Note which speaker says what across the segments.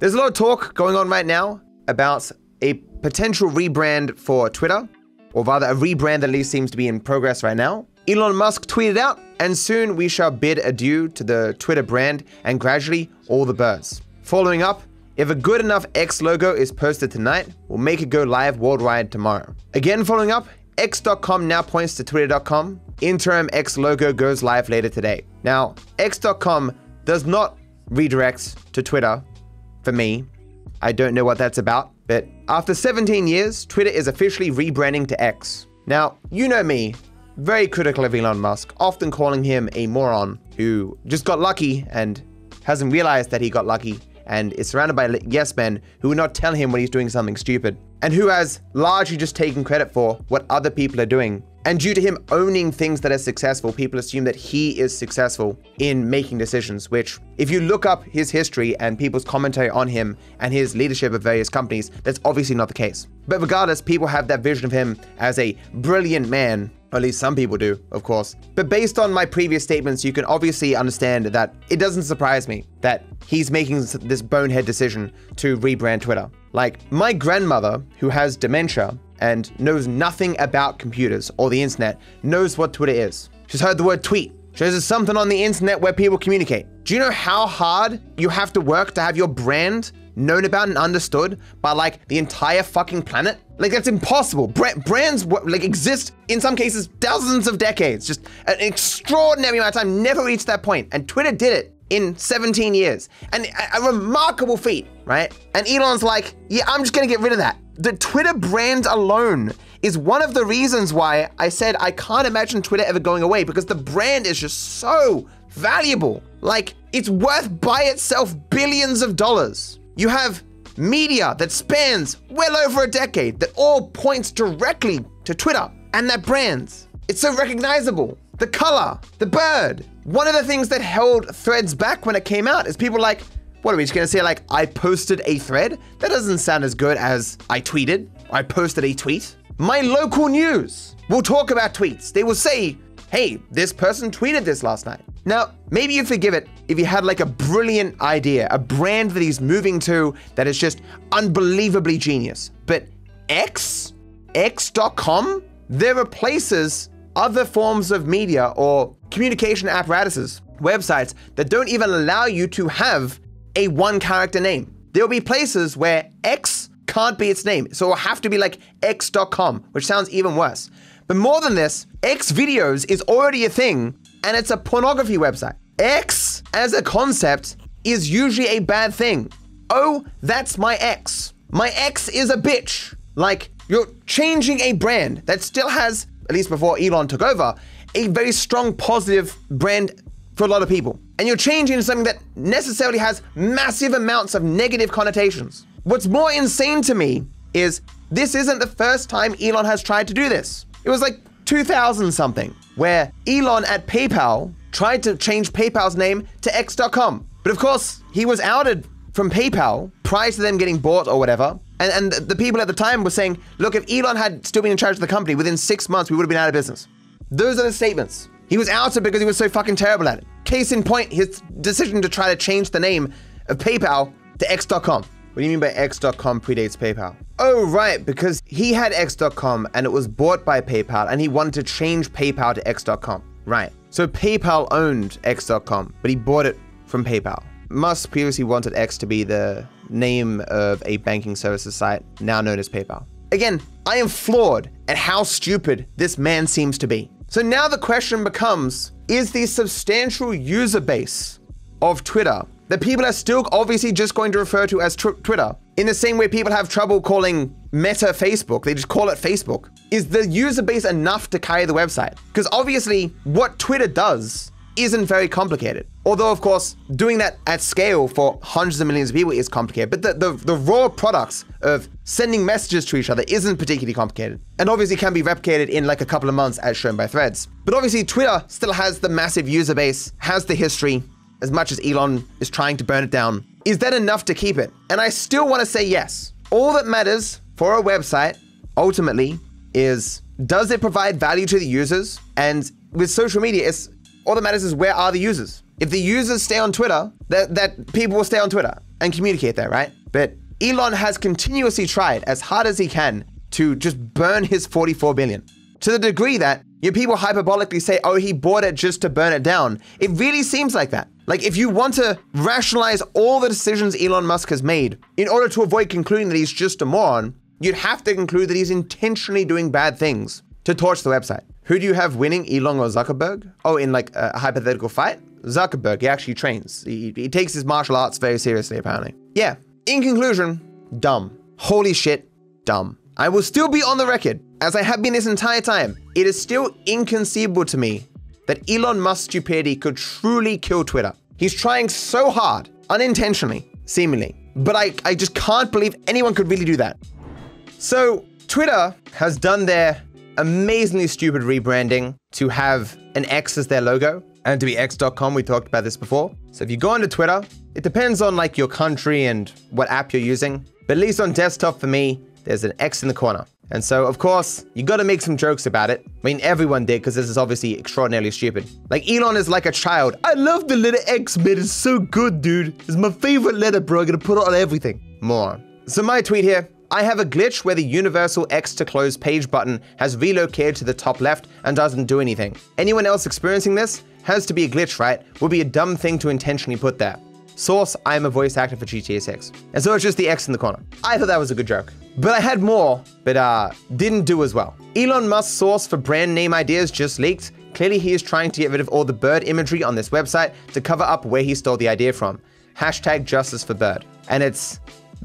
Speaker 1: There's a lot of talk going on right now about a potential rebrand for Twitter, or rather, a rebrand that at least seems to be in progress right now. Elon Musk tweeted out, and soon we shall bid adieu to the Twitter brand and gradually all the birds. Following up, if a good enough X logo is posted tonight, we'll make it go live worldwide tomorrow. Again, following up, X.com now points to Twitter.com. Interim X logo goes live later today. Now, X.com does not redirect to Twitter for me. I don't know what that's about, but after 17 years, Twitter is officially rebranding to X. Now, you know me, very critical of Elon Musk, often calling him a moron who just got lucky and hasn't realized that he got lucky and is surrounded by yes men who will not tell him when he's doing something stupid and who has largely just taken credit for what other people are doing and due to him owning things that are successful, people assume that he is successful in making decisions, which, if you look up his history and people's commentary on him and his leadership of various companies, that's obviously not the case. But regardless, people have that vision of him as a brilliant man. At least some people do, of course. But based on my previous statements, you can obviously understand that it doesn't surprise me that he's making this bonehead decision to rebrand Twitter. Like, my grandmother, who has dementia, and knows nothing about computers or the internet knows what Twitter is. She's heard the word tweet. She knows something on the internet where people communicate. Do you know how hard you have to work to have your brand known about and understood by like the entire fucking planet? Like that's impossible. brands like exist in some cases dozens of decades. Just an extraordinary amount of time. Never reached that point, and Twitter did it in 17 years. And a, a remarkable feat, right? And Elon's like, yeah, I'm just gonna get rid of that the Twitter brand alone is one of the reasons why I said I can't imagine Twitter ever going away because the brand is just so valuable. Like, it's worth by itself billions of dollars. You have media that spans well over a decade that all points directly to Twitter and that brand. It's so recognizable. The color, the bird. One of the things that held threads back when it came out is people like, what are we just gonna say like I posted a thread? That doesn't sound as good as I tweeted. I posted a tweet. My local news will talk about tweets. They will say, hey, this person tweeted this last night. Now, maybe you forgive it if you had like a brilliant idea, a brand that he's moving to that is just unbelievably genius. But X, X.com, there replaces other forms of media or communication apparatuses, websites that don't even allow you to have a one character name. There'll be places where X can't be its name, so it'll have to be like X.com, which sounds even worse. But more than this, X videos is already a thing, and it's a pornography website. X as a concept is usually a bad thing. Oh, that's my ex. My ex is a bitch. Like, you're changing a brand that still has, at least before Elon took over, a very strong positive brand for a lot of people. And you're changing to something that necessarily has massive amounts of negative connotations. What's more insane to me is this isn't the first time Elon has tried to do this. It was like 2000 something, where Elon at PayPal tried to change PayPal's name to X.com. But of course, he was outed from PayPal prior to them getting bought or whatever. And, and the people at the time were saying, look, if Elon had still been in charge of the company, within six months, we would have been out of business. Those are the statements. He was outed because he was so fucking terrible at it. Case in point, his decision to try to change the name of PayPal to X.com. What do you mean by X.com predates PayPal? Oh, right, because he had X.com and it was bought by PayPal and he wanted to change PayPal to X.com. Right. So PayPal owned X.com, but he bought it from PayPal. Musk previously wanted X to be the name of a banking services site, now known as PayPal. Again, I am floored at how stupid this man seems to be. So now the question becomes is the substantial user base of Twitter that people are still obviously just going to refer to as Twitter, in the same way people have trouble calling Meta Facebook, they just call it Facebook. Is the user base enough to carry the website? Because obviously, what Twitter does isn't very complicated. Although, of course, doing that at scale for hundreds of millions of people is complicated. But the, the, the, raw products of sending messages to each other isn't particularly complicated. And obviously can be replicated in like a couple of months as shown by threads. But obviously, Twitter still has the massive user base, has the history, as much as Elon is trying to burn it down. Is that enough to keep it? And I still want to say yes. All that matters for a website ultimately is does it provide value to the users? And with social media, it's all that matters is where are the users. If the users stay on Twitter, that, that people will stay on Twitter. and communicate there, right? But Elon has continuously tried as hard as he can to just burn his 44 billion to the degree that your people hyperbolically say, oh, he bought it just to burn it down. It really seems like that. Like, if you want to rationalize all the decisions Elon Musk has made in order to avoid concluding that he's just a moron, you'd have to conclude that he's intentionally doing bad things to torch the website. Who do you have winning, Elon or Zuckerberg? Oh, in like a hypothetical fight? Zuckerberg, he actually trains. He, he takes his martial arts very seriously, apparently. Yeah. In conclusion, dumb. Holy shit, dumb. I will still be on the record, as I have been this entire time. It is still inconceivable to me that Elon Musk's stupidity could truly kill Twitter. He's trying so hard, unintentionally, seemingly. But I, I just can't believe anyone could really do that. So, Twitter has done their amazingly stupid rebranding to have an X as their logo and to be x.com. We talked about this before. So if you go onto Twitter, it depends on like your country and what app you're using. But at least on desktop for me, there's an X in the corner. And so, of course, you gotta make some jokes about it. I mean, everyone did, because this is obviously extraordinarily stupid. Like, Elon is like a child. I love the letter X, man. It's so good, dude. It's my favorite letter, bro. I'm gonna put it on everything. More. So, my tweet here I have a glitch where the universal X to close page button has relocated to the top left and doesn't do anything. Anyone else experiencing this? Has to be a glitch, right? Would be a dumb thing to intentionally put there. Source, I am a voice actor for GTA 6. And so it's just the X in the corner. I thought that was a good joke. But I had more, but uh, didn't do as well. Elon Musk's source for brand name ideas just leaked. Clearly he is trying to get rid of all the bird imagery on this website to cover up where he stole the idea from. Hashtag justice for bird. And it's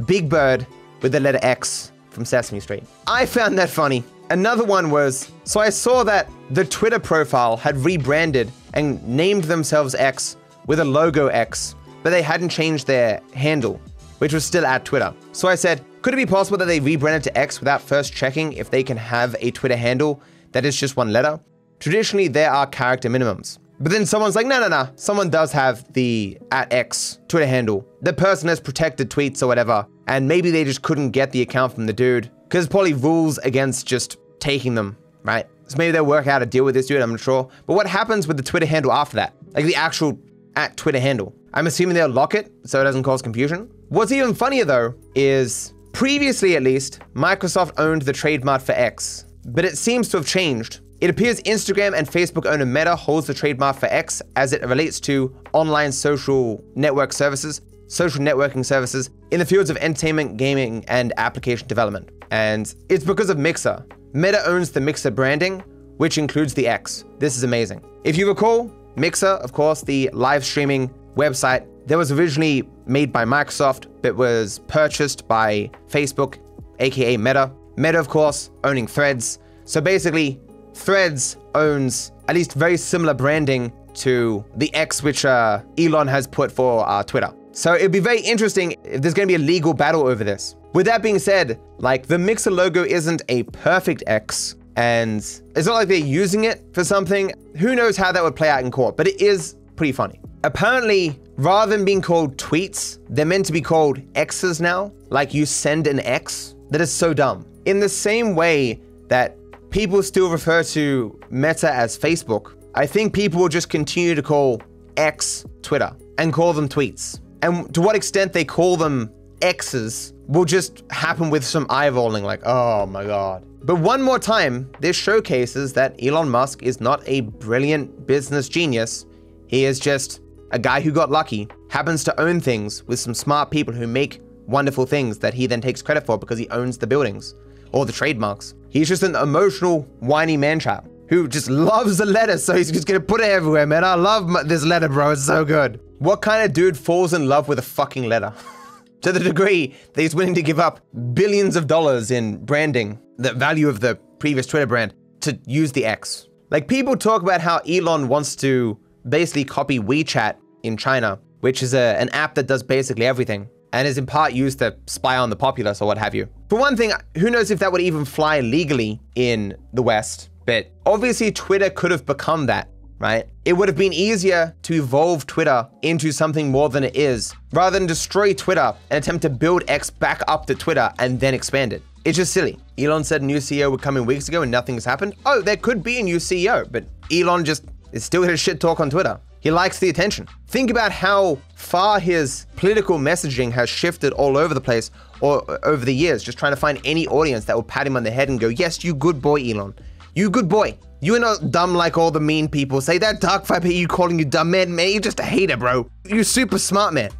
Speaker 1: Big Bird with the letter X from Sesame Street. I found that funny. Another one was, so I saw that the Twitter profile had rebranded and named themselves X with a logo X, but they hadn't changed their handle, which was still at Twitter. So I said, could it be possible that they rebranded to X without first checking if they can have a Twitter handle that is just one letter? Traditionally, there are character minimums. But then someone's like, no, no, no. Someone does have the at X Twitter handle. The person has protected tweets or whatever, and maybe they just couldn't get the account from the dude because probably rules against just taking them, right? So maybe they'll work out a deal with this dude. I'm not sure. But what happens with the Twitter handle after that? Like the actual at Twitter handle. I'm assuming they'll lock it so it doesn't cause confusion. What's even funnier though is previously at least, Microsoft owned the trademark for X, but it seems to have changed it appears Instagram and Facebook owner Meta holds the trademark for X as it relates to online social network services, social networking services in the fields of entertainment, gaming, and application development. And it's because of Mixer. Meta owns the Mixer branding, which includes the X. This is amazing. If you recall, Mixer, of course, the live streaming website that was originally made by Microsoft, but was purchased by Facebook, aka Meta. Meta, of course, owning Threads. So basically, Threads owns at least very similar branding to the X which uh, Elon has put for uh, Twitter. So it'd be very interesting if there's going to be a legal battle over this. With that being said, like the Mixer logo isn't a perfect X, and it's not like they're using it for something. Who knows how that would play out in court, but it is pretty funny. Apparently, rather than being called tweets, they're meant to be called X's now. Like you send an X. That is so dumb. In the same way that people still refer to Meta as Facebook, I think people will just continue to call X Twitter and call them tweets. And to what extent they call them X's will just happen with some eye rolling, like, oh my god. But one more time, this showcases that Elon Musk is not a brilliant business genius. He is just a guy who got lucky, happens to own things with some smart people who make wonderful things that he then takes credit for because he owns the buildings or the trademarks. He's just an emotional, whiny man child who just loves the letter, so he's just gonna put it everywhere, man. I love my, this letter, bro. It's so good. What kind of dude falls in love with a fucking letter? to the degree that he's willing to give up billions of dollars in branding, the value of the previous Twitter brand, to use the X. Like, people talk about how Elon wants to basically copy WeChat in China, which is a, an app that does basically everything and is in part used to spy on the populace or what have you. For one thing, who knows if that would even fly legally in the West, but obviously Twitter could have become that, right? It would have been easier to evolve Twitter into something more than it is, rather than destroy Twitter and attempt to build X back up to Twitter and then expand it. It's just silly. Elon said a new CEO would come in weeks ago and nothing has happened. Oh, there could be a new CEO, but Elon just is still his shit talk on Twitter. He likes the attention. Think about how far his political messaging has shifted all over the place or over the years, just trying to find any audience that will pat him on the head and go, Yes, you good boy, Elon. You good boy. You are not dumb like all the mean people. Say that DarkViperAU calling you dumb man, man, you're just a hater, bro. You're super smart, man.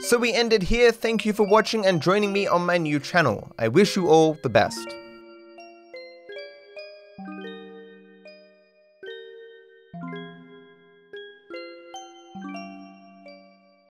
Speaker 1: So we ended here. Thank you for watching and joining me on my new channel. I wish you all the best.